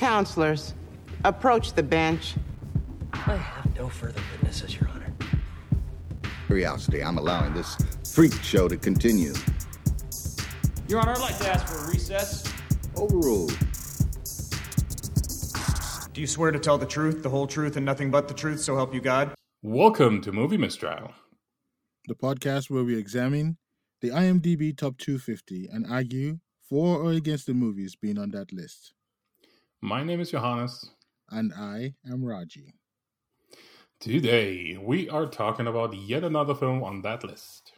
Counselors, approach the bench. I have no further witnesses, Your Honor. Curiosity, I'm allowing this freak show to continue. Your Honor, I'd like to ask for a recess. Overruled. Do you swear to tell the truth, the whole truth, and nothing but the truth, so help you God? Welcome to Movie Mistrial, the podcast where we examine the IMDb Top 250 and argue for or against the movies being on that list. My name is Johannes. And I am Raji. Today, we are talking about yet another film on that list.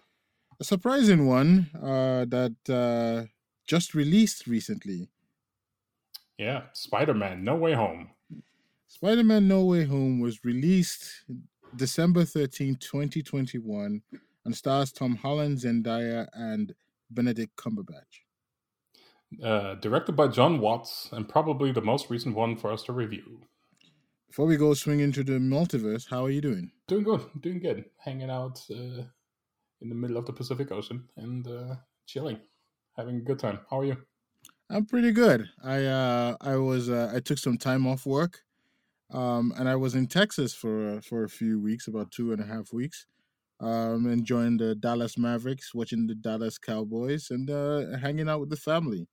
A surprising one uh, that uh, just released recently. Yeah, Spider Man No Way Home. Spider Man No Way Home was released December 13, 2021, and stars Tom Holland, Zendaya, and Benedict Cumberbatch. Uh, directed by Jon Watts, and probably the most recent one for us to review. Before we go swing into the multiverse, how are you doing? Doing good, doing good. Hanging out uh, in the middle of the Pacific Ocean and uh, chilling, having a good time. How are you? I'm pretty good. I uh, I was uh, I took some time off work, um, and I was in Texas for for a few weeks, about two and a half weeks, um, enjoying the Dallas Mavericks, watching the Dallas Cowboys, and uh, hanging out with the family.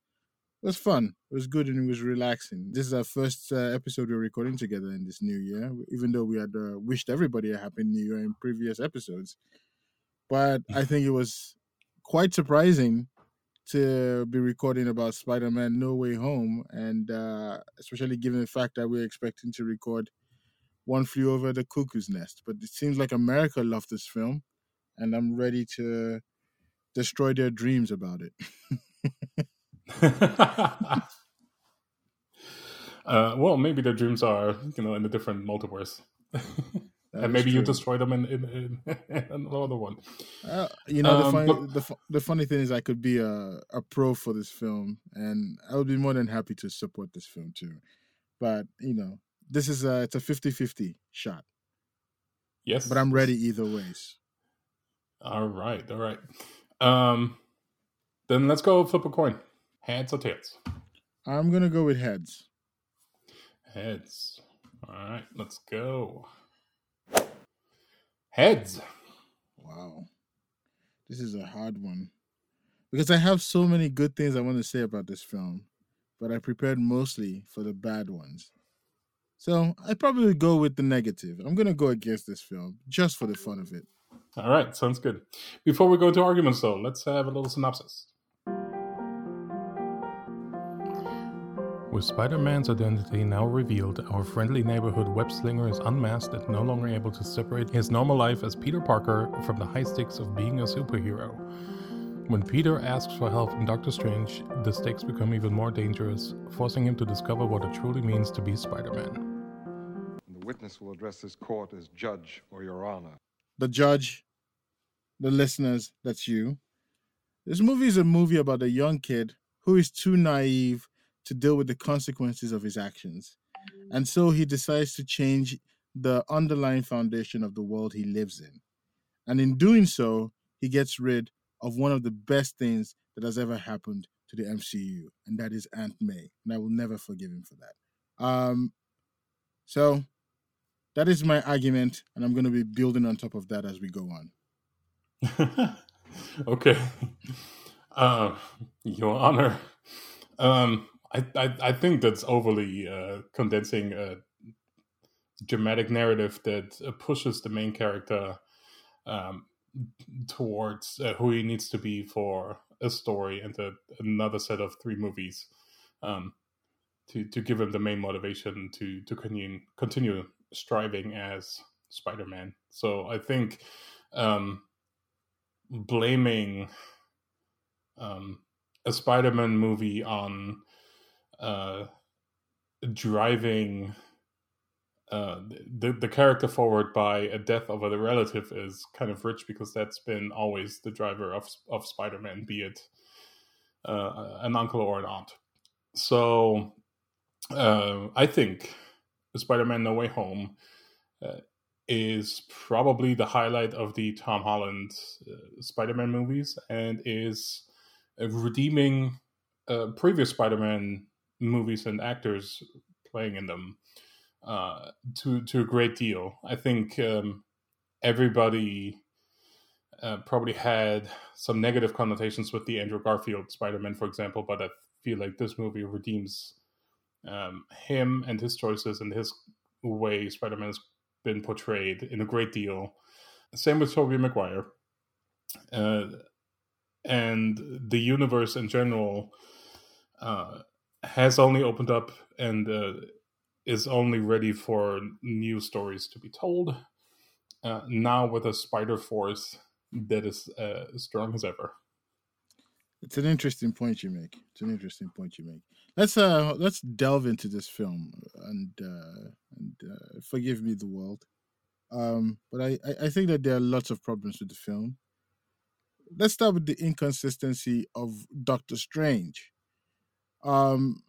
It was fun. It was good and it was relaxing. This is our first uh, episode we're recording together in this new year, even though we had uh, wished everybody a happy new year in previous episodes. But I think it was quite surprising to be recording about Spider-Man No Way Home, and uh, especially given the fact that we're expecting to record One Flew Over the Cuckoo's Nest. But it seems like America loved this film, and I'm ready to destroy their dreams about it. uh, well, maybe their dreams are, you know, in a different multiverse. and maybe true. you destroy them in, in, in, in another one. Uh, you know, um, the, funny, but... the, the funny thing is, I could be a, a pro for this film, and I would be more than happy to support this film too. But you know, this is a it's a 50-50 shot. Yes, but I'm ready either ways. All right, all right. Um, then let's go flip a coin. Heads or tails? I'm gonna go with heads. Heads. All right, let's go. Heads. Wow. This is a hard one. Because I have so many good things I want to say about this film, but I prepared mostly for the bad ones. So I probably go with the negative. I'm gonna go against this film just for the fun of it. All right, sounds good. Before we go to arguments, though, let's have a little synopsis. With Spider Man's identity now revealed, our friendly neighborhood web slinger is unmasked and no longer able to separate his normal life as Peter Parker from the high stakes of being a superhero. When Peter asks for help from Doctor Strange, the stakes become even more dangerous, forcing him to discover what it truly means to be Spider Man. The witness will address this court as Judge or Your Honor. The judge, the listeners, that's you. This movie is a movie about a young kid who is too naive to deal with the consequences of his actions. And so he decides to change the underlying foundation of the world he lives in. And in doing so, he gets rid of one of the best things that has ever happened to the MCU, and that is Aunt May. And I will never forgive him for that. Um, so that is my argument, and I'm going to be building on top of that as we go on. okay. Uh, Your Honor. Um, I, I, I think that's overly uh, condensing a dramatic narrative that uh, pushes the main character um, towards uh, who he needs to be for a story and a, another set of three movies um, to to give him the main motivation to to continue continue striving as Spider-Man. So I think um, blaming um, a Spider-Man movie on uh, driving uh, the the character forward by a death of a relative is kind of rich because that's been always the driver of of Spider-Man, be it uh, an uncle or an aunt. So uh, I think Spider-Man: No Way Home uh, is probably the highlight of the Tom Holland uh, Spider-Man movies, and is redeeming previous Spider-Man movies and actors playing in them uh, to to a great deal. I think um, everybody uh, probably had some negative connotations with the Andrew Garfield Spider Man, for example, but I feel like this movie redeems um, him and his choices and his way Spider Man has been portrayed in a great deal. Same with Tobey Maguire. Uh, and the universe in general uh, has only opened up and uh, is only ready for new stories to be told. Uh, now with a Spider Force that is uh, as strong as ever. It's an interesting point you make. It's an interesting point you make. Let's uh let's delve into this film and uh and uh, forgive me the world. Um but I I think that there are lots of problems with the film. Let's start with the inconsistency of Doctor Strange. Um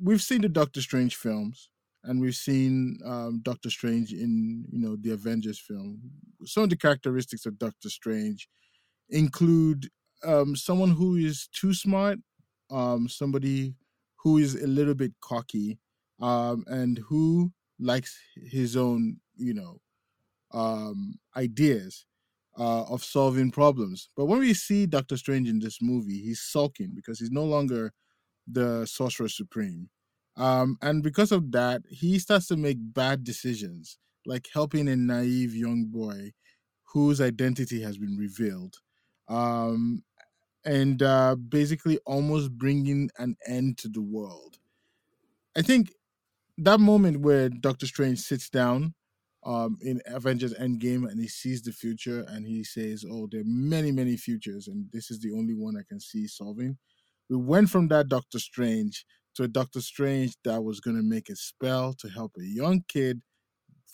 we've seen the Doctor Strange films and we've seen um, Doctor Strange in you know the Avengers film. Some of the characteristics of Doctor Strange include um, someone who is too smart, um, somebody who is a little bit cocky, um, and who likes his own, you know, um, ideas uh, of solving problems. But when we see Doctor Strange in this movie, he's sulking because he's no longer the Sorcerer Supreme. Um, and because of that, he starts to make bad decisions, like helping a naive young boy whose identity has been revealed. Um, and uh, basically almost bringing an end to the world. I think that moment where Doctor Strange sits down um, in Avengers Endgame and he sees the future and he says, "Oh, there are many, many futures, and this is the only one I can see solving." We went from that Doctor Strange to a Doctor Strange that was going to make a spell to help a young kid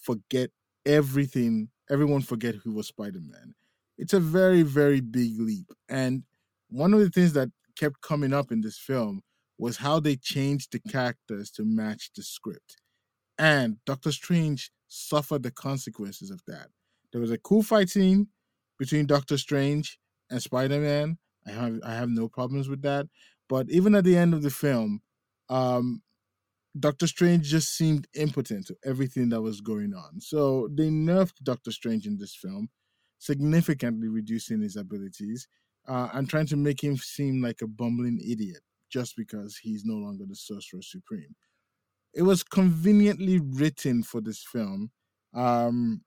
forget everything, everyone forget who was Spider Man. It's a very, very big leap. And one of the things that kept coming up in this film was how they changed the characters to match the script. And Doctor Strange suffered the consequences of that. There was a cool fight scene between Doctor Strange and Spider-Man. I have I have no problems with that. But even at the end of the film, um, Doctor Strange just seemed impotent to everything that was going on. So they nerfed Doctor Strange in this film, significantly reducing his abilities uh, and trying to make him seem like a bumbling idiot just because he's no longer the Sorcerer Supreme. It was conveniently written for this film. Um,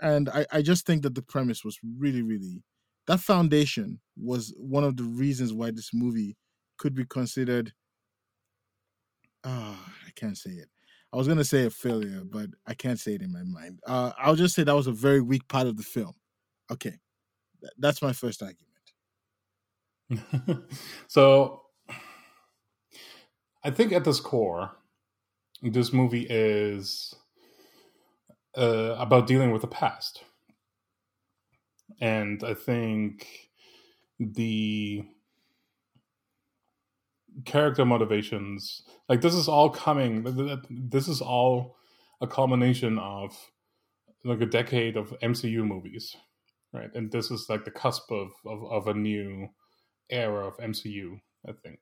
and I, I just think that the premise was really, really that foundation was one of the reasons why this movie could be considered oh, I can't say it. I was gonna say a failure, but I can't say it in my mind. Uh, I'll just say that was a very weak part of the film. Okay, Th- that's my first argument. so I think at this core, this movie is uh, about dealing with the past. And I think the character motivations, like this is all coming, this is all a culmination of like a decade of MCU movies, right? And this is like the cusp of, of, of a new era of MCU, I think.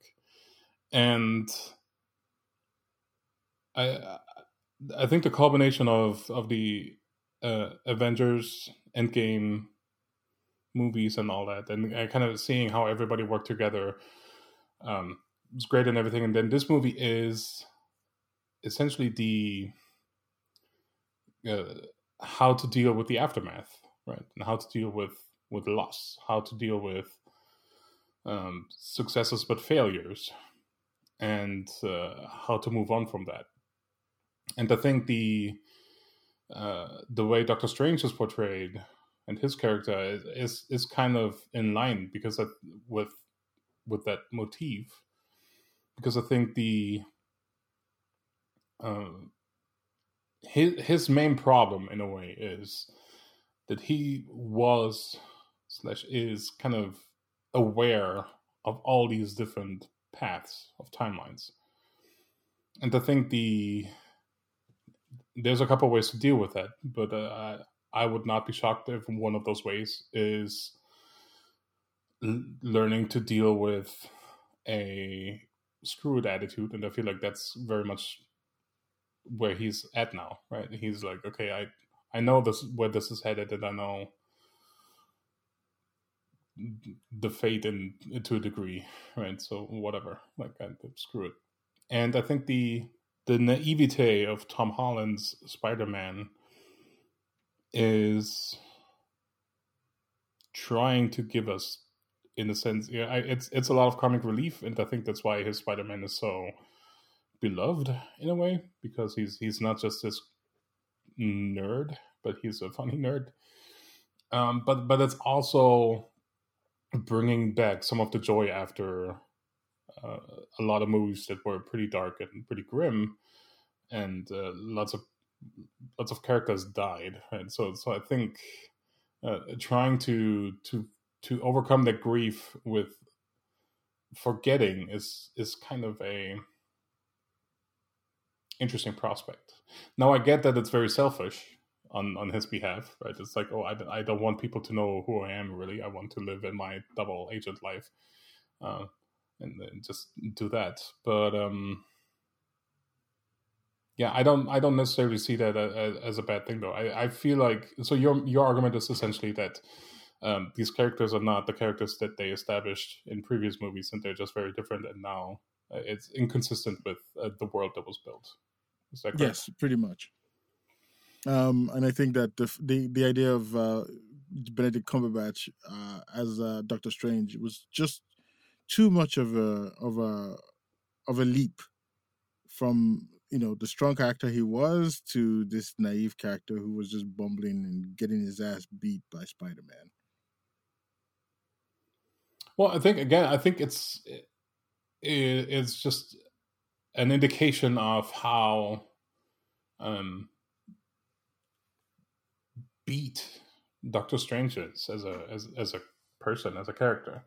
And I I think the combination of of the uh, Avengers Endgame movies and all that, and uh, kind of seeing how everybody worked together, um, was great and everything. And then this movie is essentially the uh, how to deal with the aftermath, right, and how to deal with with loss, how to deal with um, successes but failures, and uh, how to move on from that. And I think the uh, the way Doctor Strange is portrayed and his character is is, is kind of in line because with with that motif. Because I think the uh, his his main problem in a way is that he was slash is kind of aware of all these different paths of timelines. And I think the there's a couple ways to deal with that, but uh, I would not be shocked if one of those ways is l- learning to deal with a screwed attitude, and I feel like that's very much where he's at now, right? He's like, okay, I I know this where this is headed, and I know the fate in to a degree, right? So whatever, like I, screw it. And I think the the naivete of Tom Holland's Spider Man is trying to give us, in a sense, yeah, I, it's it's a lot of comic relief, and I think that's why his Spider Man is so beloved in a way because he's he's not just this nerd, but he's a funny nerd. Um, but but it's also bringing back some of the joy after uh, a lot of movies that were pretty dark and pretty grim, and uh, lots of lots of characters died. Right, so so I think uh, trying to to to overcome that grief with forgetting is is kind of a interesting prospect. Now I get that it's very selfish on on his behalf, right? It's like, oh, I, I don't want people to know who I am. Really, I want to live in my double agent life, uh, and, and just do that. But um, yeah, I don't I don't necessarily see that as, a bad thing, though. I, I feel like so your your argument is essentially that. Um, these characters are not the characters that they established in previous movies, and they're just very different. And now uh, it's inconsistent with uh, the world that was built. Is that? Yes, pretty much. Um, and I think that the the, the idea of uh, Benedict Cumberbatch uh, as uh, Doctor Strange was just too much of a of a of a leap from you know the strong character he was to this naive character who was just bumbling and getting his ass beat by Spider Man. Well, I think again, I think it's it's just an indication of how um, beat Doctor Strange is as a as as a person, as a character,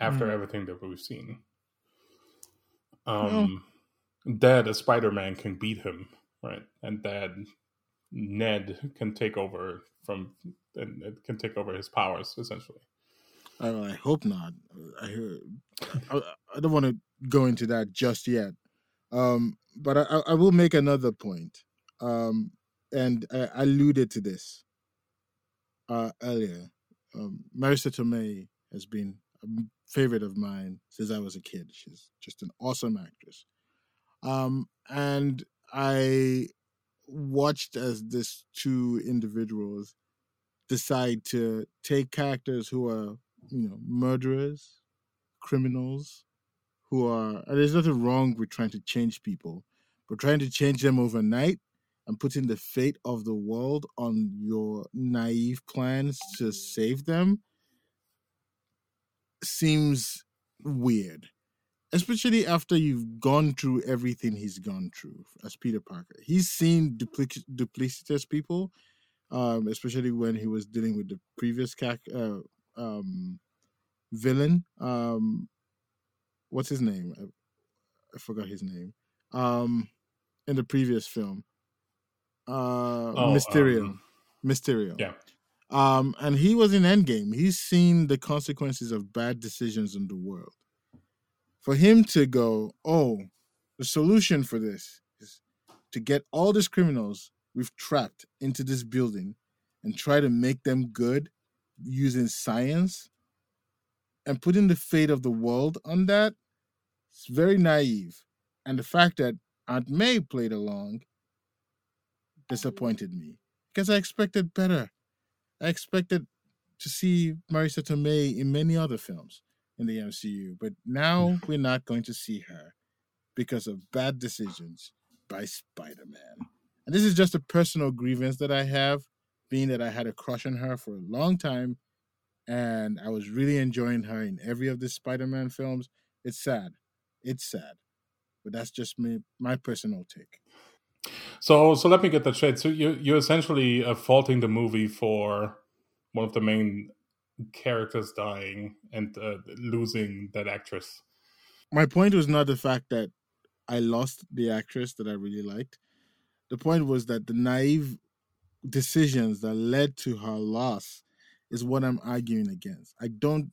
after mm. everything that we've seen. Um, Dad, a Spider Man, can beat him, right? And Dad, Ned can take over from and it can take over his powers essentially. I, I hope not. I, I, I don't want to go into that just yet, um, but I, I will make another point, um, and I alluded to this uh, earlier, um, Marisa Tomei has been a favorite of mine since I was a kid. She's just an awesome actress. Um, and I watched as these two individuals decide to take characters who are, you know, murderers, criminals, who are, there's nothing wrong with trying to change people, but trying to change them overnight and putting the fate of the world on your naive plans to save them seems weird especially after you've gone through everything he's gone through as peter parker he's seen duplic- duplicitous people um, especially when he was dealing with the previous cac- uh, um, villain um, what's his name I, I forgot his name um, in the previous film uh oh, Mysterio. Um, Mysterio. Yeah. Um, and he was in Endgame. He's seen the consequences of bad decisions in the world. For him to go, oh, the solution for this is to get all these criminals we've trapped into this building and try to make them good using science and putting the fate of the world on that, it's very naive. And the fact that Aunt May played along disappointed me because I expected better. I expected to see Marisa Tomei in many other films in the MCU, but now we're not going to see her because of bad decisions by Spider Man. And this is just a personal grievance that I have, being that I had a crush on her for a long time and I was really enjoying her in every of the Spider Man films. It's sad. It's sad. But that's just me, my personal take. So, so let me get that straight. So you you're essentially uh, faulting the movie for one of the main characters dying and uh, losing that actress. My point was not the fact that I lost the actress that I really liked. The point was that the naive decisions that led to her loss is what I'm arguing against. I don't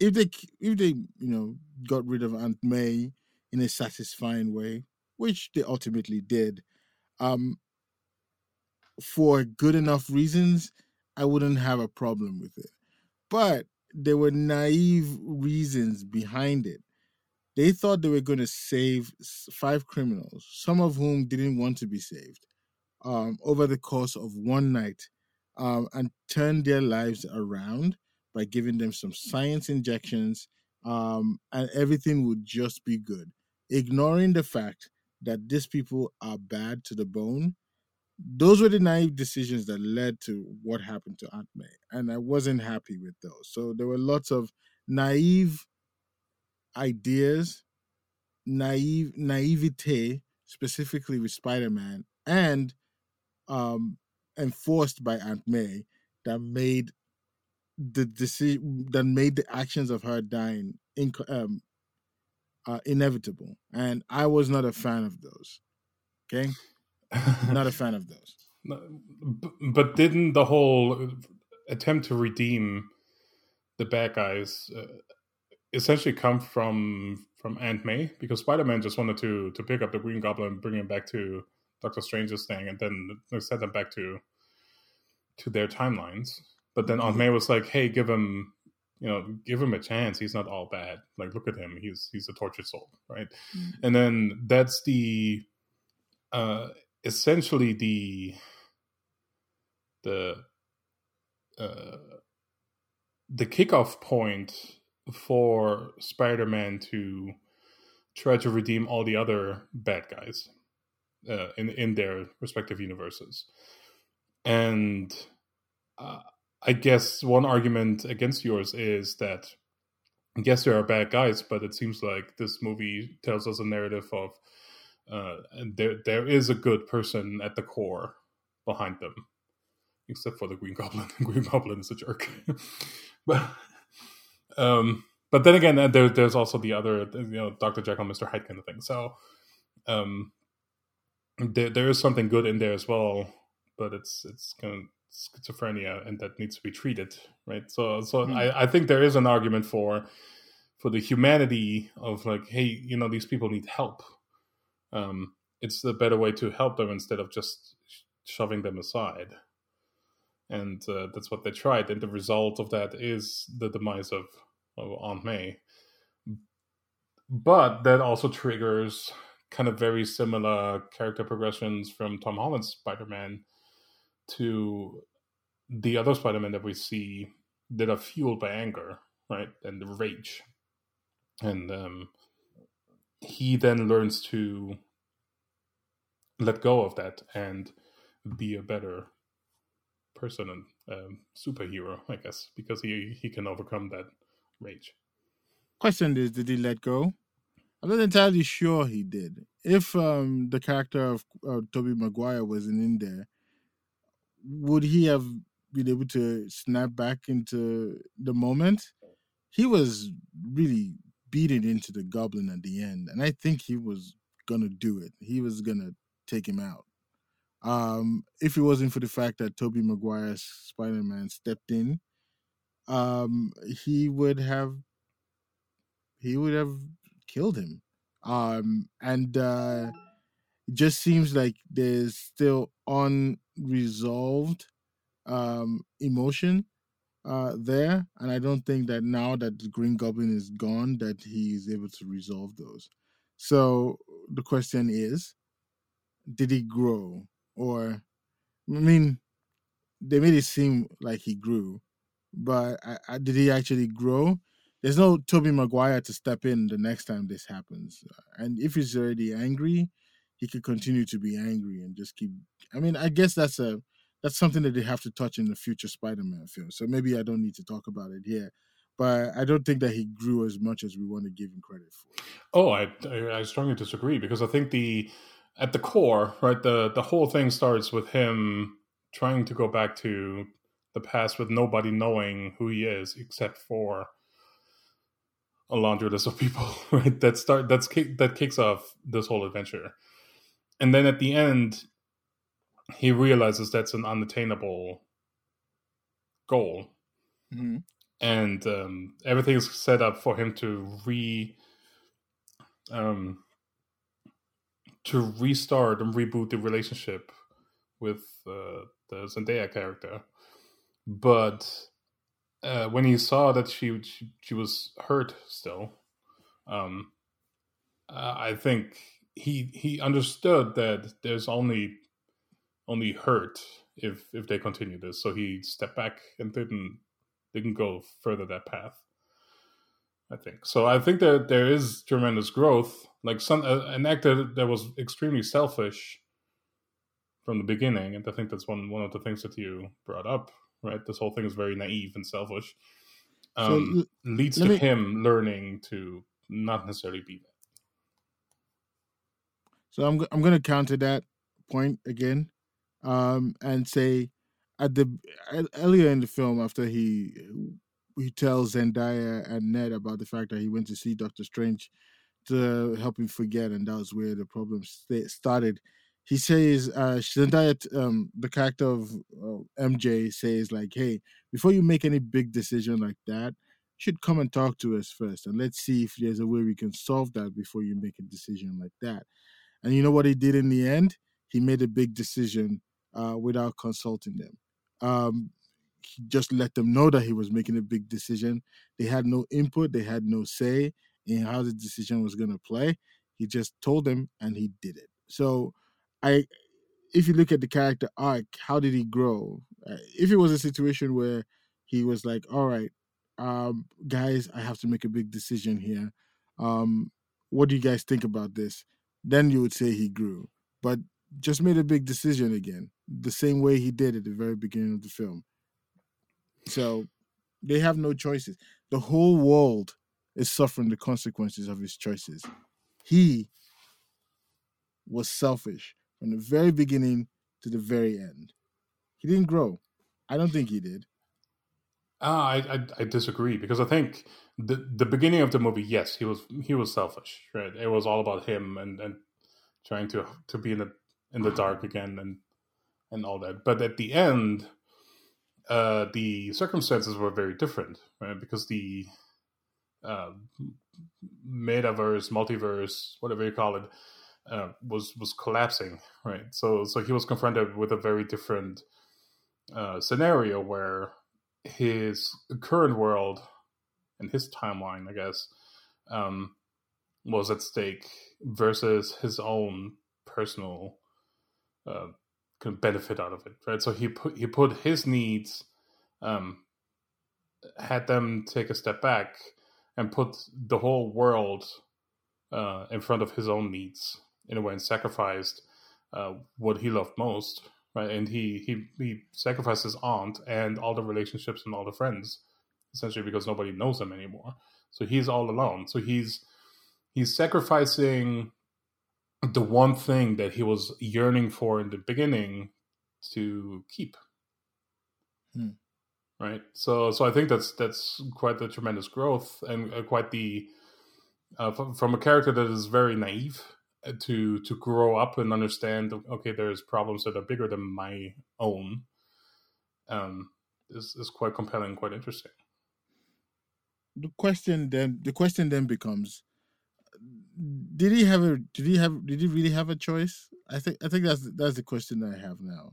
if they if they you know got rid of Aunt May in a satisfying way, which they ultimately did, um, for good enough reasons, I wouldn't have a problem with it. But there were naive reasons behind it. They thought they were going to save five criminals, some of whom didn't want to be saved, um, over the course of one night, um, and turn their lives around by giving them some science injections, um, and everything would just be good, ignoring the fact that these people are bad to the bone. Those were the naive decisions that led to what happened to Aunt May, and I wasn't happy with those. So there were lots of naive ideas, naive naivete, specifically with Spider-Man, and um, enforced by Aunt May that made the decision that made the actions of her dying inc- um, uh, inevitable, and I was not a fan of those. Okay, not a fan of those. But didn't the whole attempt to redeem the bad guys uh, essentially come from from Aunt May? Because Spider Man just wanted to to pick up the Green Goblin, and bring him back to Doctor Strange's thing, and then send them back to to their timelines. But then Aunt May was like, "Hey, give him." You know, give him a chance. He's not all bad. Like, look at him. He's he's a tortured soul, right? And then that's the uh essentially the the uh, the kickoff point for Spider-Man to try to redeem all the other bad guys uh, in in their respective universes, and uh, I guess one argument against yours is that yes, there are bad guys, but it seems like this movie tells us a narrative of uh, and there there is a good person at the core behind them except for the Green Goblin. Green Goblin is a jerk. but um, but then again, uh, there, there's also the other, you know, Doctor Jekyll, Mister Hyde kind of thing. So um, there there is something good in there as well, but it's it's kind of schizophrenia, and that needs to be treated, right? So so Hmm. I, I think there is an argument for for the humanity of like, hey, you know, these people need help. Um, it's the better way to help them instead of just shoving them aside. And uh, that's what they tried and the result of that is the demise of, of aunt may. But that also triggers kind of very similar character progressions from tom holland's spider-man to the other spider-man that we see that are fueled by anger right and the rage. And um, he then learns to let go of that and be a better person and um, superhero, I guess, because he he can overcome that rage. Question is, did he let go? I'm not entirely sure he did. If um, the character of uh, Tobey Maguire wasn't in there, would he have been able to snap back into the moment? He was really beaten into the goblin at the end, and I think he was gonna do it. He was gonna take him out. Um, if it wasn't for the fact that Tobey Maguire's Spider-Man stepped in, um, he would have he would have killed him. Um, and uh, it just seems like there's still unresolved um, emotion uh, there, and I don't think that now that the Green Goblin is gone, that he is able to resolve those. So the question is, did he grow, or I mean, they made it seem like he grew, but I, I, did he actually grow? There's no Tobey Maguire to step in the next time this happens, uh, and if he's already angry, he could continue to be angry and just keep. I mean, I guess that's a that's something that they have to touch in the future Spider-Man film. So maybe I don't need to talk about it here, but I don't think that he grew as much as we want to give him credit for. Oh, I I, strongly disagree because I think the at the core, right, the the whole thing starts with him trying to go back to the past with nobody knowing who he is except for a laundry list of people, right? That start that's that kicks off this whole adventure, and then at the end, he realizes that's an unattainable goal, Mm-hmm. and um, is set up for him to re um, to restart and reboot the relationship with uh, the Zendaya character, but uh, when he saw that she, she, she was hurt still, um, uh, I think he he understood that there's only only hurt if if they continue this. So he stepped back and didn't didn't go further that path. I think so. I think that there is tremendous growth. Like some uh, an actor that was extremely selfish from the beginning, and I think that's one one of the things that you brought up. Right, this whole thing is very naive and selfish. Um, so, leads to me... him learning to not necessarily be that. So I'm I'm going to counter that point again, um, and say at the earlier in the film after he he tells Zendaya and Ned about the fact that he went to see Doctor Strange to help him forget, and that was where the problem started. He says, uh, Zendaya, um, the character of uh, MJ, says like, "Hey, before you make any big decision like that, you should come and talk to us first, and let's see if there's a way we can solve that before you make a decision like that." And you know what he did in the end? He made a big decision uh, without consulting them. Um, he just let them know that he was making a big decision. They had no input, they had no say in how the decision was going to play. He just told them and he did it. So, I, if you look at the character arc, how did he grow? Uh, if it was a situation where he was like, "All right, um, guys, I have to make a big decision here. Um, what do you guys think about this?" Then you would say he grew, but just made a big decision again, the same way he did at the very beginning of the film. So they have no choices. The whole world is suffering the consequences of his choices. He was selfish from the very beginning to the very end. He didn't grow. I don't think he did. Uh, I, I, I disagree because I think the the beginning of the movie, yes, he was he was selfish, right? It was all about him and, and trying to to be in the in the dark again and and all that. But at the end, uh, the circumstances were very different, right? Because the uh, metaverse, multiverse, whatever you call it, uh, was was collapsing, right? So so he was confronted with a very different uh, scenario where his current world and his timeline, I guess, um, was at stake versus his own personal uh, can benefit out of it, right? So he put he put his needs, um, had them take a step back and put the whole world uh, in front of his own needs in a way, and sacrificed uh, what he loved most, right? And he he he sacrificed his aunt and all the relationships and all the friends, essentially because nobody knows him anymore. So he's all alone. So he's he's sacrificing the one thing that he was yearning for in the beginning to keep. Hmm. Right. So so I think that's that's quite the tremendous growth and uh, quite the uh, from, from a character that is very naive uh, to to grow up and understand okay there's problems that are bigger than my own um is is quite compelling quite interesting the question then the question then becomes did he have a did he have did he really have a choice i think i think that's that's the question that i have now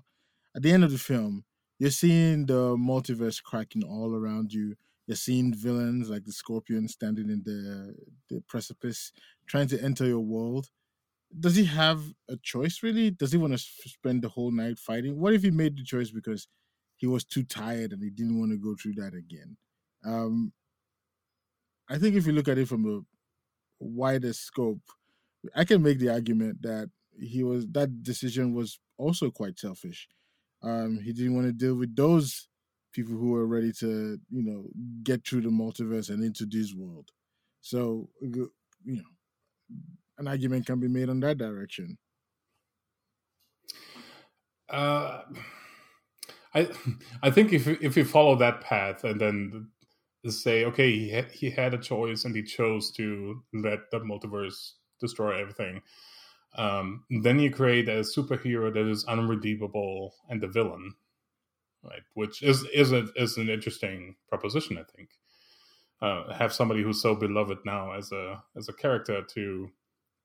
at the end of the film you're seeing the multiverse cracking all around you you're seeing villains like the scorpion standing in the the precipice trying to enter your world does he have a choice really? Does he want to spend the whole night fighting? What if he made the choice because he was too tired and he didn't want to go through that again? Um, I think if you look at it from a wider scope, I can make the argument that he was that decision was also quite selfish. Um, he didn't want to deal with those people who were ready to, you know, get through the multiverse and into this world. So, you know, an argument can be made on that direction. Uh, I I think if if you follow that path and then say, okay, he had, he had a choice and he chose to let the multiverse destroy everything, um, then you create a superhero that is unredeemable and the villain, right? Which is is a, is an interesting proposition, I think. Uh, have somebody who's so beloved now as a as a character to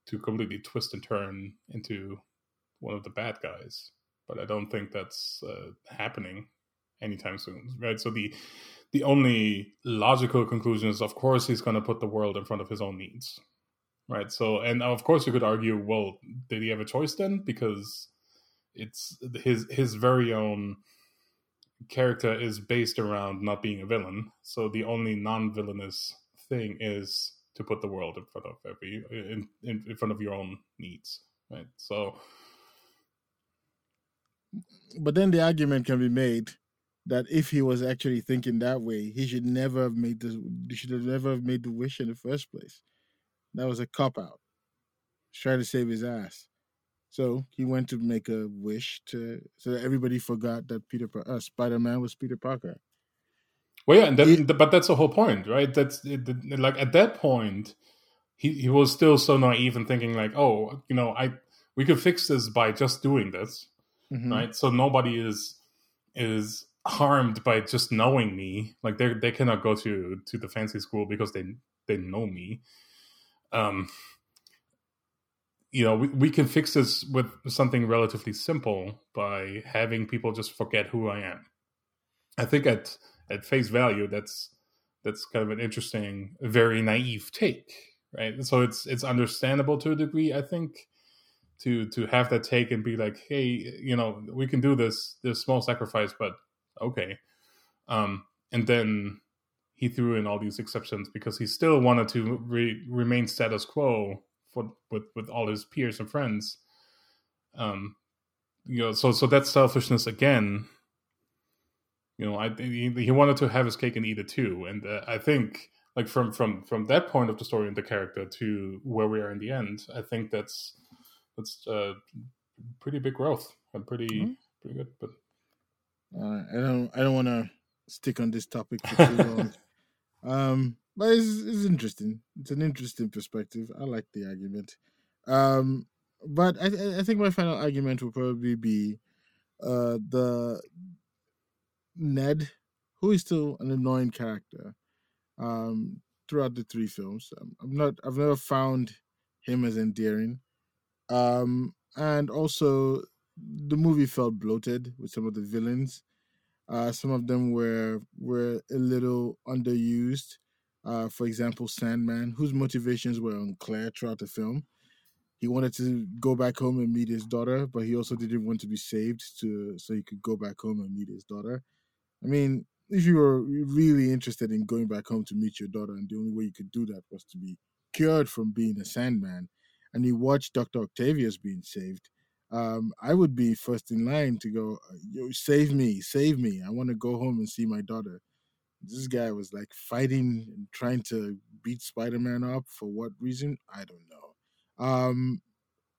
to completely twist and turn into one of the bad guys. But I don't think that's uh, happening anytime soon, right? So the the only logical conclusion is, of course, he's going to put the world in front of his own needs, right? So, and of course, you could argue, well, did he have a choice then? Because it's his his very own character is based around not being a villain. So the only non-villainous thing is to put the world in front of every in, in, in front of your own needs, right? So, but then the argument can be made that if he was actually thinking that way, he should never have made this. He should have never have made the wish in the first place. That was a cop out. He's Trying to save his ass. So he went to make a wish to so that everybody forgot that Peter uh, Spider Man was Peter Parker. Well, yeah, and that, but that's the whole point, right? That's it, like at that point, he he was still so naive and thinking like, oh, you know, I we could fix this by just doing this, mm-hmm. right? So nobody is is harmed by just knowing me. Like they they cannot go to to the fancy school because they they know me. Um, you know, we, we can fix this with something relatively simple by having people just forget who I am. I think at at face value, that's that's kind of an interesting, very naive take, right? So it's it's understandable to a degree, I think, to to have that take and be like, hey, you know, we can do this this small sacrifice, but okay. Um, and then he threw in all these exceptions because he still wanted to re- remain status quo for with with all his peers and friends. Um, you know, so so that's selfishness again you know, I he, he wanted to have his cake and eat it too, and uh, I think like from from from that point of the story and the character to where we are in the end, I think that's that's uh, pretty big growth and pretty mm-hmm. pretty good. But uh, I don't I don't want to stick on this topic for too long. um, but it's, it's interesting. It's an interesting perspective. I like the argument. Um, but I I think my final argument will probably be uh the Ned, who is still an annoying character um, throughout the three films. Um, I'm not. I've never found him as endearing. Um, and also, the movie felt bloated with some of the villains. Uh, some of them were were a little underused. Uh, for example, Sandman, whose motivations were unclear throughout the film. He wanted to go back home and meet his daughter, but he also didn't want to be saved to so he could go back home and meet his daughter. I mean, if you were really interested in going back home to meet your daughter, and the only way you could do that was to be cured from being a Sandman, and you watch Doctor Octavius being saved, um, I would be first in line to go, Yo, save me, save me! I want to go home and see my daughter. This guy was like fighting and trying to beat Spider Man up for what reason? I don't know. Um,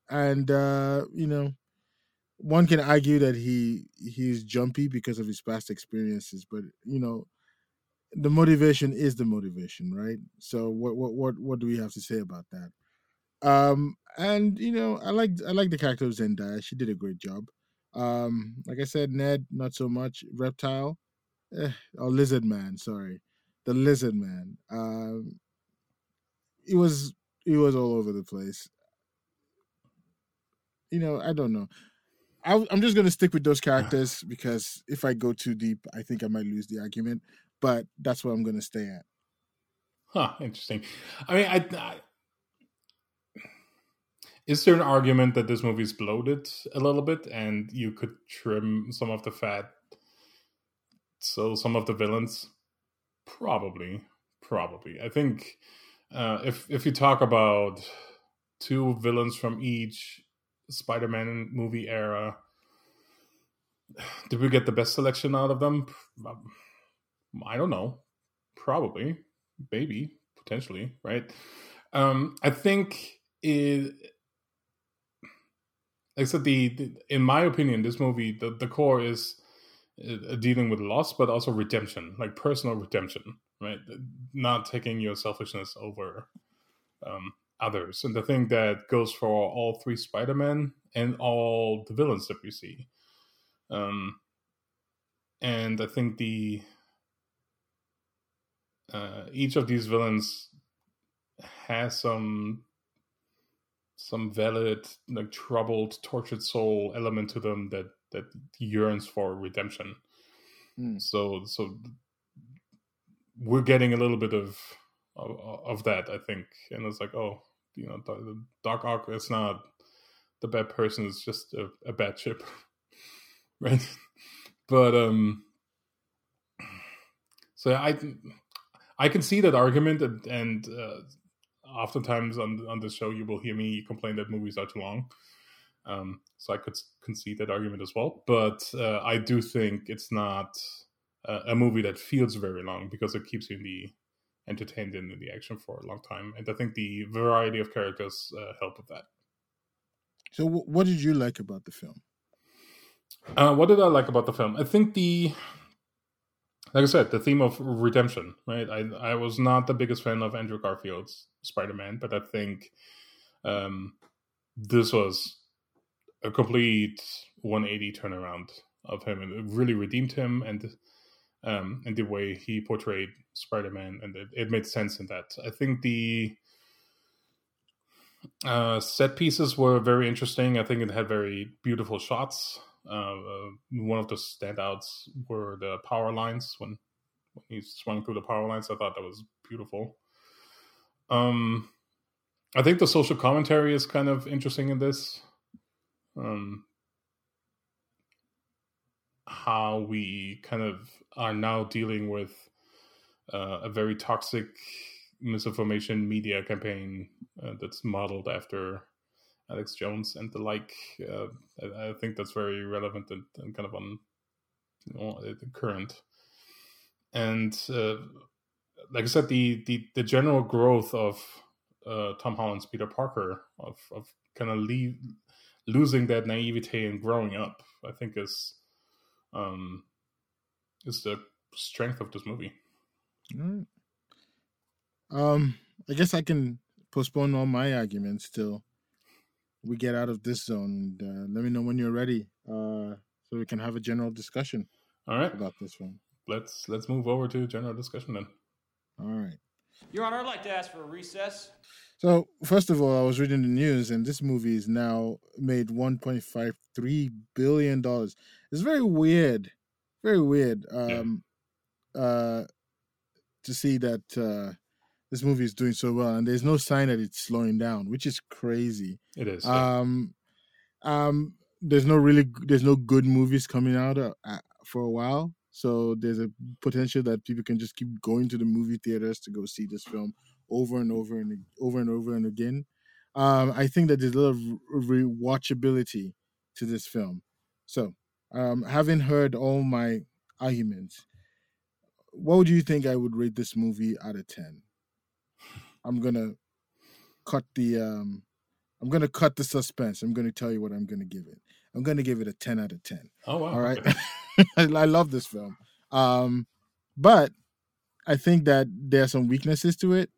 and uh, you know, one can argue that he he's jumpy because of his past experiences, but you know, the motivation is the motivation, right? So what what what what do we have to say about that? Um, and you know, I like I like the character of Zendaya. She did a great job. Um, like I said, Ned not so much. Reptile, eh, or Lizard Man. Sorry, the Lizard Man. Um, it was it was all over the place. You know, I don't know. I, I'm just gonna stick with those characters because if I go too deep, I think I might lose the argument. But that's what I'm gonna stay at. Huh. Interesting. I mean, I, I is there an argument that this movie is bloated a little bit, and you could trim some of the fat, so some of the villains? Probably, probably. I think uh, if if you talk about two villains from each Spider-Man movie era. Did we get the best selection out of them? I don't know. Probably, maybe, potentially, right? Um, I think it. Like I said, the, the, in my opinion, this movie the, the core is uh, dealing with loss, but also redemption, like personal redemption, right? Not taking your selfishness over um, others. And the thing that goes for all three Spider Men and all the villains that we see. Um, and I think the uh, each of these villains has some some valid, like troubled, tortured soul element to them that that yearns for redemption. Mm. So so we're getting a little bit of of, of that, I think, and it's like, oh, you know, the Doc Ock is not the bad person; it's just a, a bad chip, right? But um, so I I can see that argument, and, and uh, oftentimes on on the show you will hear me complain that movies are too long. Um, so I could concede that argument as well, but uh, I do think it's not uh, a movie that feels very long because it keeps you in the entertained in the action for a long time, and I think the variety of characters uh, help with that. So, what did you like about the film? Uh, what did I like about the film? I think the, like I said, the theme of redemption. Right. I I was not the biggest fan of Andrew Garfield's Spider Man, but I think um, this was a complete 180 turnaround of him, and it really redeemed him, and um, and the way he portrayed Spider Man, and it, it made sense in that. I think the uh, set pieces were very interesting. I think it had very beautiful shots. Uh, uh, one of the standouts were the power lines when when he swung through the power lines. I thought that was beautiful. Um, I think the social commentary is kind of interesting in this. Um, how we kind of are now dealing with uh, a very toxic misinformation media campaign uh, that's modeled after Alex Jones and the like. Uh, I, I, think that's very relevant and, and kind of on you know, the current. And uh, like I said, the, the the general growth of uh, Tom Holland's Peter Parker of of kind of leave, losing that naivete and growing up, I think is um, is the strength of this movie. Right. Um, I guess I can postpone all my arguments till we get out of this zone. And uh, let me know when you're ready, uh, so we can have a general discussion. All right, about this one. Let's let's move over to general discussion then. All right. Your Honor, I'd like to ask for a recess. So first of all, I was reading the news, and this movie is now made 1.53 billion dollars. It's very weird, very weird. Um, yeah. uh, to see that uh, this movie is doing so well, and there's no sign that it's slowing down, which is crazy. It is. Yeah. Um, um, there's no really, there's no good movies coming out uh, for a while, so there's a potential that people can just keep going to the movie theaters to go see this film over and over and over and over and again. Um, I think that there's a lot of rewatchability to this film. So, um, having heard all my arguments, what would you think I would rate this movie out of ten? I'm gonna cut the um, I'm gonna cut the suspense. I'm gonna tell you what I'm gonna give it. I'm gonna give it a ten out of ten. Oh wow! All right, I, I love this film, um, but I think that there are some weaknesses to it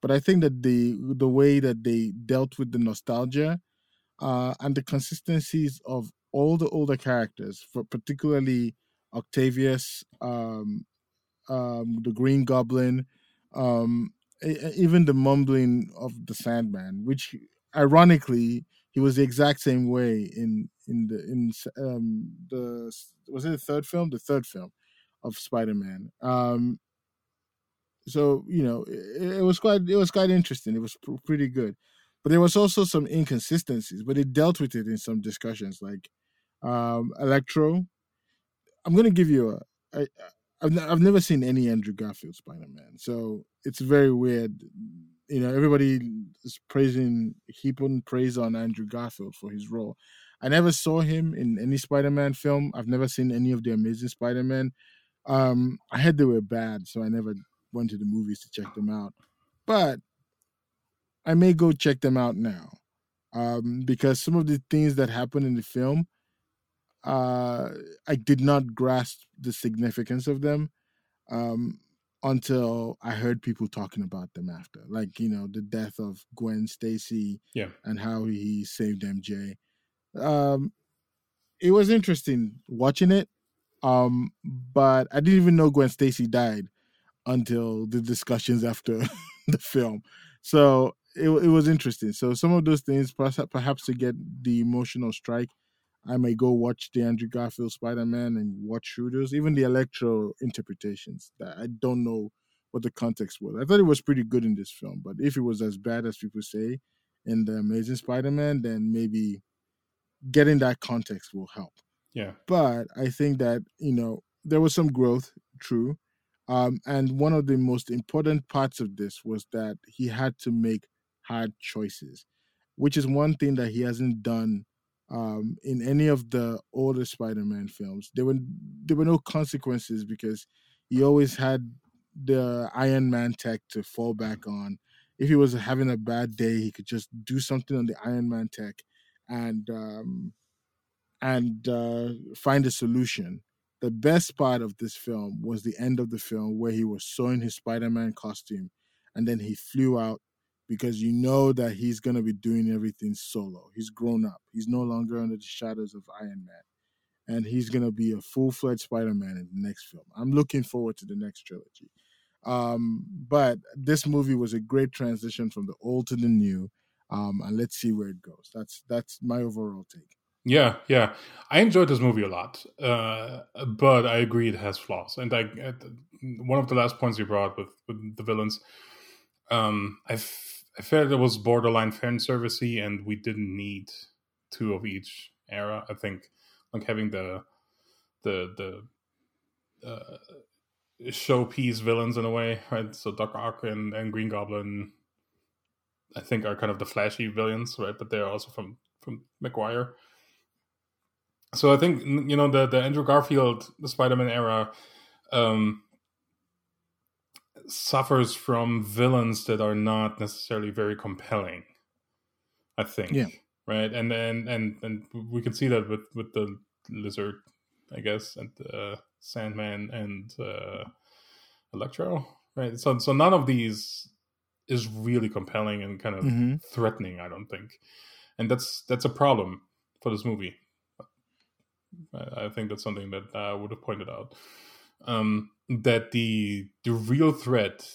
but I think that the the way that they dealt with the nostalgia uh, and the consistencies of all the older characters, for particularly Octavius, um, um, the Green Goblin, um, even the mumbling of the Sandman, which ironically he was the exact same way in in the in um, the was it the third film, the third film of Spider Man. Um, so you know it, it, was quite it was quite interesting. It was pr- pretty good. But there was also some inconsistencies but it dealt with it in some discussions like um electro. I'm gonna give you a I, I've, n- I've never seen any andrew garfield spider-man so it's very weird you know everybody is praising heaping praise on andrew garfield for his role. I never saw him in any spider-man film. I've never seen any of the amazing spider-man. Um i heard they were bad so i never went to the movies to check them out. But I may go check them out now um, because some of the things that happen in the film, uh, I did not grasp the significance of them um, until I heard people talking about them after, like you know the death of Gwen Stacy, yeah, and how he saved MJ. Um, it was interesting watching it, um, but I didn't even know Gwen Stacy died until the discussions after the film. So it, it was interesting. So some of those things, perhaps, perhaps to get the emotional strike, I may go watch the Andrew Garfield Spider Man and watch Shooters, even the Electro interpretations. That I don't know what the context was. I thought it was pretty good in this film, but if it was as bad as people say in the Amazing Spider Man, then maybe getting that context will help. Yeah. But I think that you know there was some growth, true. Um, and one of the most important parts of this was that he had to make hard choices, which is one thing that he hasn't done um, in any of the older Spider-Man films. There were there were no consequences because he always had the Iron Man tech to fall back on. If he was having a bad day, he could just do something on the Iron Man tech and um, and uh, find a solution. The best part of this film was the end of the film where he was sewing his Spider-Man costume, and then he flew out because you know that he's gonna be doing everything solo. He's grown up. He's no longer under the shadows of Iron Man, and he's gonna be a full-fledged Spider-Man in the next film. I'm looking forward to the next trilogy. Um, but this movie was a great transition from the old to the new. Um, and let's see where it goes. That's that's my overall take. Yeah, yeah, I enjoyed this movie a lot, uh, but I agree it has flaws. And I, one of the last points you brought with, with the villains, um, I, I felt it was borderline fan servicey, and we didn't need two of each era. I think like having the the the uh, showpiece villains in a way, right? So Doc Ock and, and Green Goblin, I think, are kind of the flashy villains, right? But they're also from from Maguire. So I think you know the the Andrew Garfield the Spider Man era um, suffers from villains that are not necessarily very compelling. I think, yeah, right, and and and and we can see that with with the lizard, I guess, and uh, Sandman and uh, Electro, right? So so none of these is really compelling and kind of mm-hmm. threatening. I don't think, and that's that's a problem for this movie. I, I think that's something that I would have pointed out. Um, that the the real threat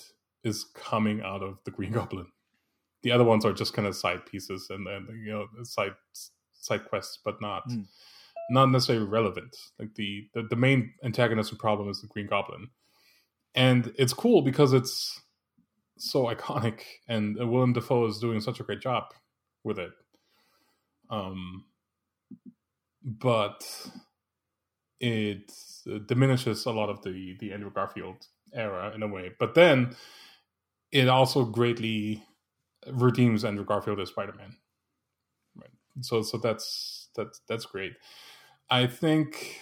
is coming out of the Green Goblin. The other ones are just kind of side pieces and then you know side side quests, but not. Mm not necessarily relevant. Like the, the the main antagonist and problem is the Green Goblin, and it's cool because it's so iconic, and Willem Dafoe is doing such a great job with it. Um, but it diminishes a lot of the the Andrew Garfield era in a way. But then it also greatly redeems Andrew Garfield as Spider Man. Right. So so that's that's that's great. I think,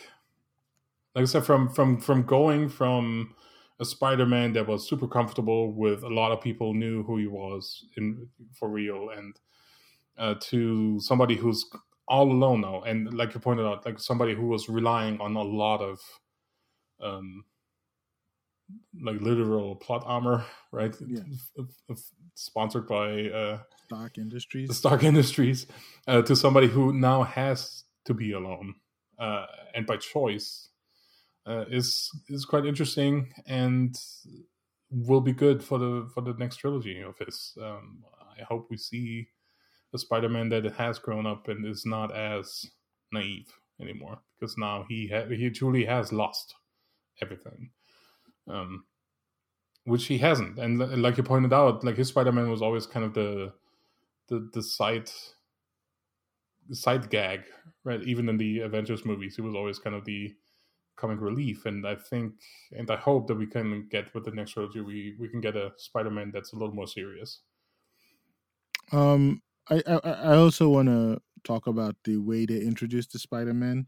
like I said, from from from going from a Spider-Man that was super comfortable with a lot of people knew who he was in for real, and uh, to somebody who's all alone now, and like you pointed out, like somebody who was relying on a lot of um, like literal plot armor, right? Yeah. Sponsored by uh, Stark Industries. The Stark Industries, uh, to somebody who now has to be alone uh, and by choice uh, is is quite interesting and will be good for the for the next trilogy of his. Um, I hope we see a Spider-Man that has grown up and is not as naive anymore because now he ha- he truly has lost everything, um, which he hasn't. And like you pointed out, like his Spider-Man was always kind of the the the side side gag, right? Even in the Avengers movies, he was always kind of the comic relief. And I think, and I hope that we can get with the next trilogy, we we can get a Spider-Man that's a little more serious. Um, I I, also want to talk about the way they introduced the Spider-Man.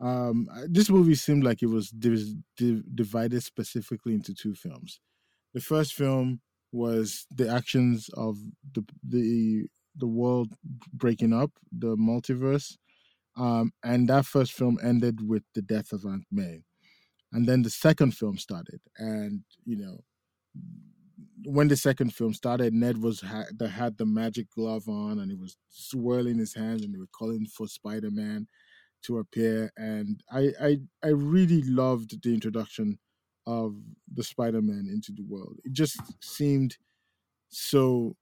Um, this movie seemed like it was div- div- divided specifically into two films. The first film was the actions of the the the world breaking up, the multiverse. Um, and that first film ended with the death of Aunt May. And then the second film started. And, you know, when the second film started, Ned was ha- that had the magic glove on and he was swirling his hands and they were calling for Spider Man to appear. And I, I I really loved the introduction of the Spider Man into the world. It just seemed so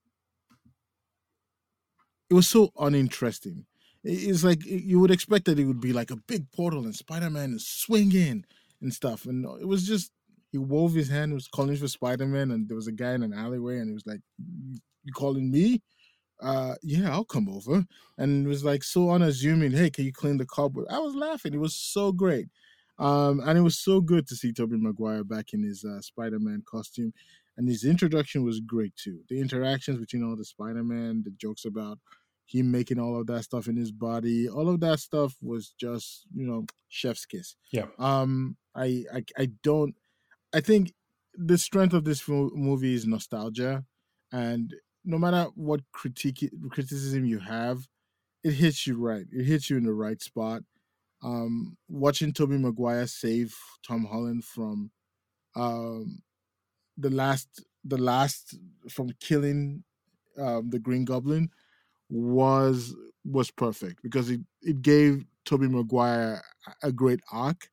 it was so uninteresting. It's like you would expect that it would be like a big portal and Spider Man is swinging and stuff, and it was just he wove his hand, was calling for Spider Man, and there was a guy in an alleyway, and he was like, "You calling me?" Uh, yeah, I'll come over, and it was like so unassuming. Hey, can you clean the cupboard? I was laughing. It was so great, um, and it was so good to see Tobey Maguire back in his uh, Spider Man costume, and his introduction was great too. The interactions between all the Spider Man, the jokes about him making all of that stuff in his body, all of that stuff was just you know chef's kiss. Yeah. Um, I I I don't. I think the strength of this movie is nostalgia, and no matter what critique criticism you have, it hits you right. It hits you in the right spot. Um, watching Tobey Maguire save Tom Holland from um, the last the last from killing um, the Green Goblin was was perfect because it, it gave Tobey Maguire a great arc.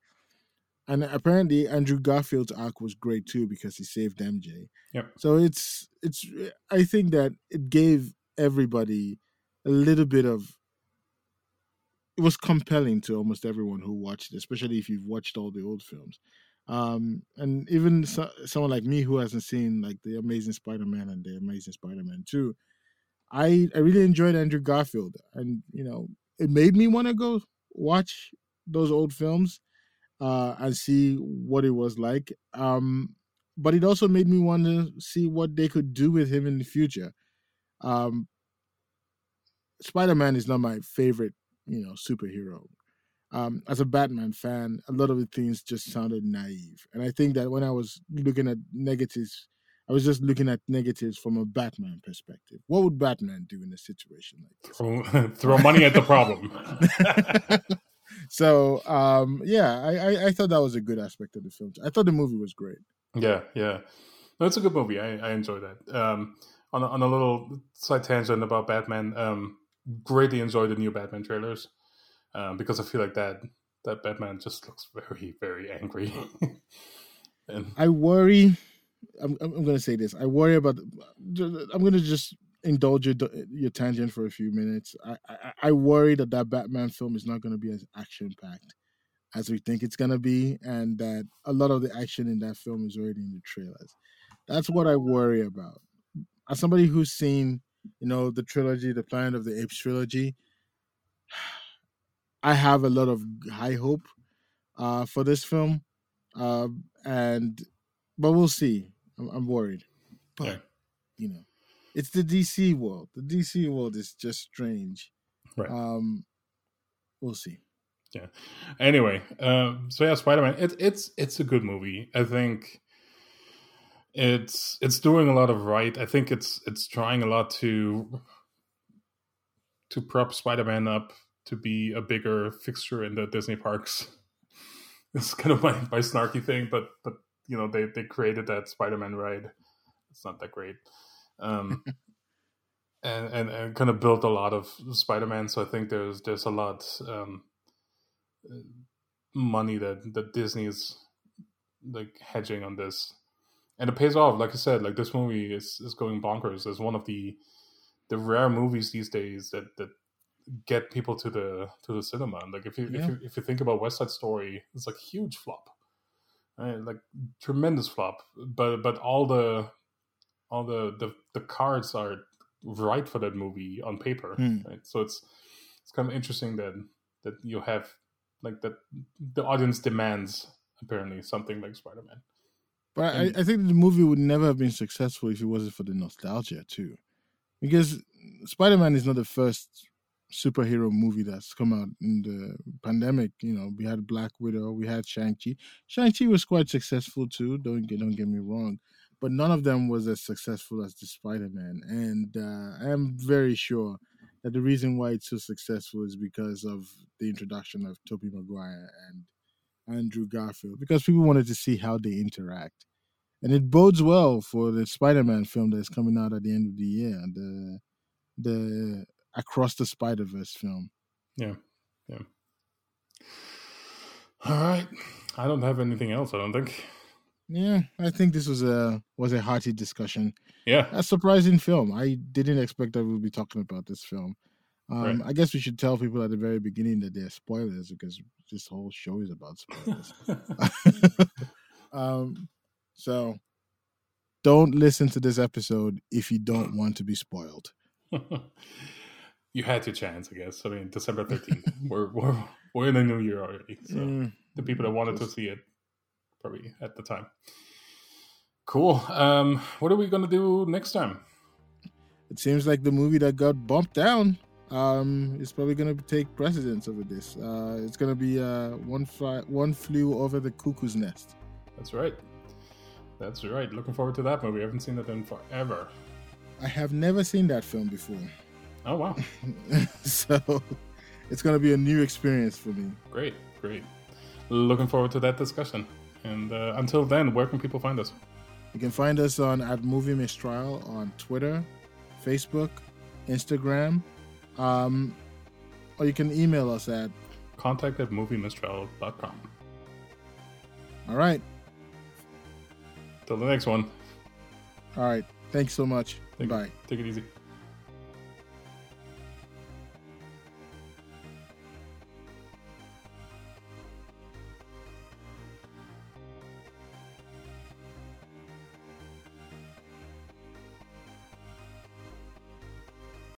And apparently Andrew Garfield's arc was great too because he saved MJ. Yep. So it's it's I think that it gave everybody a little bit of it was compelling to almost everyone who watched it, especially if you've watched all the old films. Um, and even so, someone like me who hasn't seen like the Amazing Spider-Man and the Amazing Spider-Man 2, I I really enjoyed Andrew Garfield, and you know it made me want to go watch those old films uh, and see what it was like. Um, but it also made me want to see what they could do with him in the future. Um, Spider Man is not my favorite, you know, superhero. Um, as a Batman fan, a lot of the things just sounded naive, and I think that when I was looking at negatives, I was just looking at negatives from a Batman perspective. What would Batman do in a situation like this? Throw, throw money at the problem. so um, yeah, I, I I thought that was a good aspect of the film. I thought the movie was great. Yeah, yeah. No, it's a good movie. I, I enjoy that. Um, on a, on a little side tangent about Batman, um, greatly enjoy the new Batman trailers um, because I feel like that that Batman just looks very very angry. and I worry. I'm I'm going to say this. I worry about. I'm going to just indulge your your tangent for a few minutes. I I, I worry that that Batman film is not going to be as action packed as we think it's going to be, and that a lot of the action in that film is already in the trailers. That's what I worry about. As somebody who's seen, you know, the trilogy, the Planet of the Apes trilogy, I have a lot of high hope uh, for this film, uh, and but we'll see. I'm, I'm worried, but Yeah. you know, it's the DC world. The DC world is just strange. Right. Um, we'll see. yeah. Anyway, um, so yeah, Spider Man. It, it's it's a good movie. I think it's it's doing a lot of right. I think it's it's trying a lot to to prop Spider Man up to be a bigger fixture in the Disney parks. It's kind of my, my snarky thing, but but you know they they created that Spider Man ride. It's not that great. Um, and, and and kind of built a lot of Spider Man. So I think there's there's a lot um, money that that Disney is like hedging on this, and it pays off. Like I said, like this movie is is going bonkers. It's one of the the rare movies these days that that get people to the to the cinema. Like if you if you if you think about West Side Story, it's like huge flop, right? like tremendous flop. But but all the all the the, the cards are right for that movie on paper, Hmm. right? So it's it's kind of interesting that that you have like that the audience demands apparently something like Spider Man. But And- I, I think the movie would never have been successful if it wasn't for the nostalgia too, because Spider Man is not the first superhero movie that's come out in the pandemic. You know, we had Black Widow, we had Shang Chi. Shang Chi was quite successful too. Don't get don't get me wrong, but none of them was as successful as the Spider Man. And uh, I am very sure that the reason why it's so successful is because of the introduction of Tobey Maguire and Andrew Garfield because people wanted to see how they interact. And it bodes well for the Spider-Man film that's coming out at the end of the year, the the Across the Spider-Verse film. Yeah, yeah. All right, I don't have anything else. I don't think. Yeah, I think this was a was a hearty discussion. Yeah, A surprising film. I didn't expect that we'd be talking about this film. Um, Right. I guess we should tell people at the very beginning that they're spoilers because this whole show is about spoilers. um, so don't listen to this episode if you don't want to be spoiled. you had your chance, I guess. I mean, December thirteenth. we're we're we're in the new year already, so Mm, the people that wanted to see it probably at the time. Cool. Um, what are we gonna do next time? it seems like the movie that got bumped down um, is probably going to take precedence over this. Uh, it's going to be uh, one fly, one flew over the cuckoo's nest. That's right. That's right. Looking forward to that movie. I haven't seen that in forever. I have never seen that film before, Oh wow, so it's going to be a new experience for me. great, great. Looking forward to that discussion. And uh, until then, where can people find us? You can find us on at Movie Mistrial on Twitter, Facebook, Instagram, um, or you can email us at. Contact at moviemistrial.com. All right, Till the next one. all right. Thanks so much. Take Bye. Take it easy.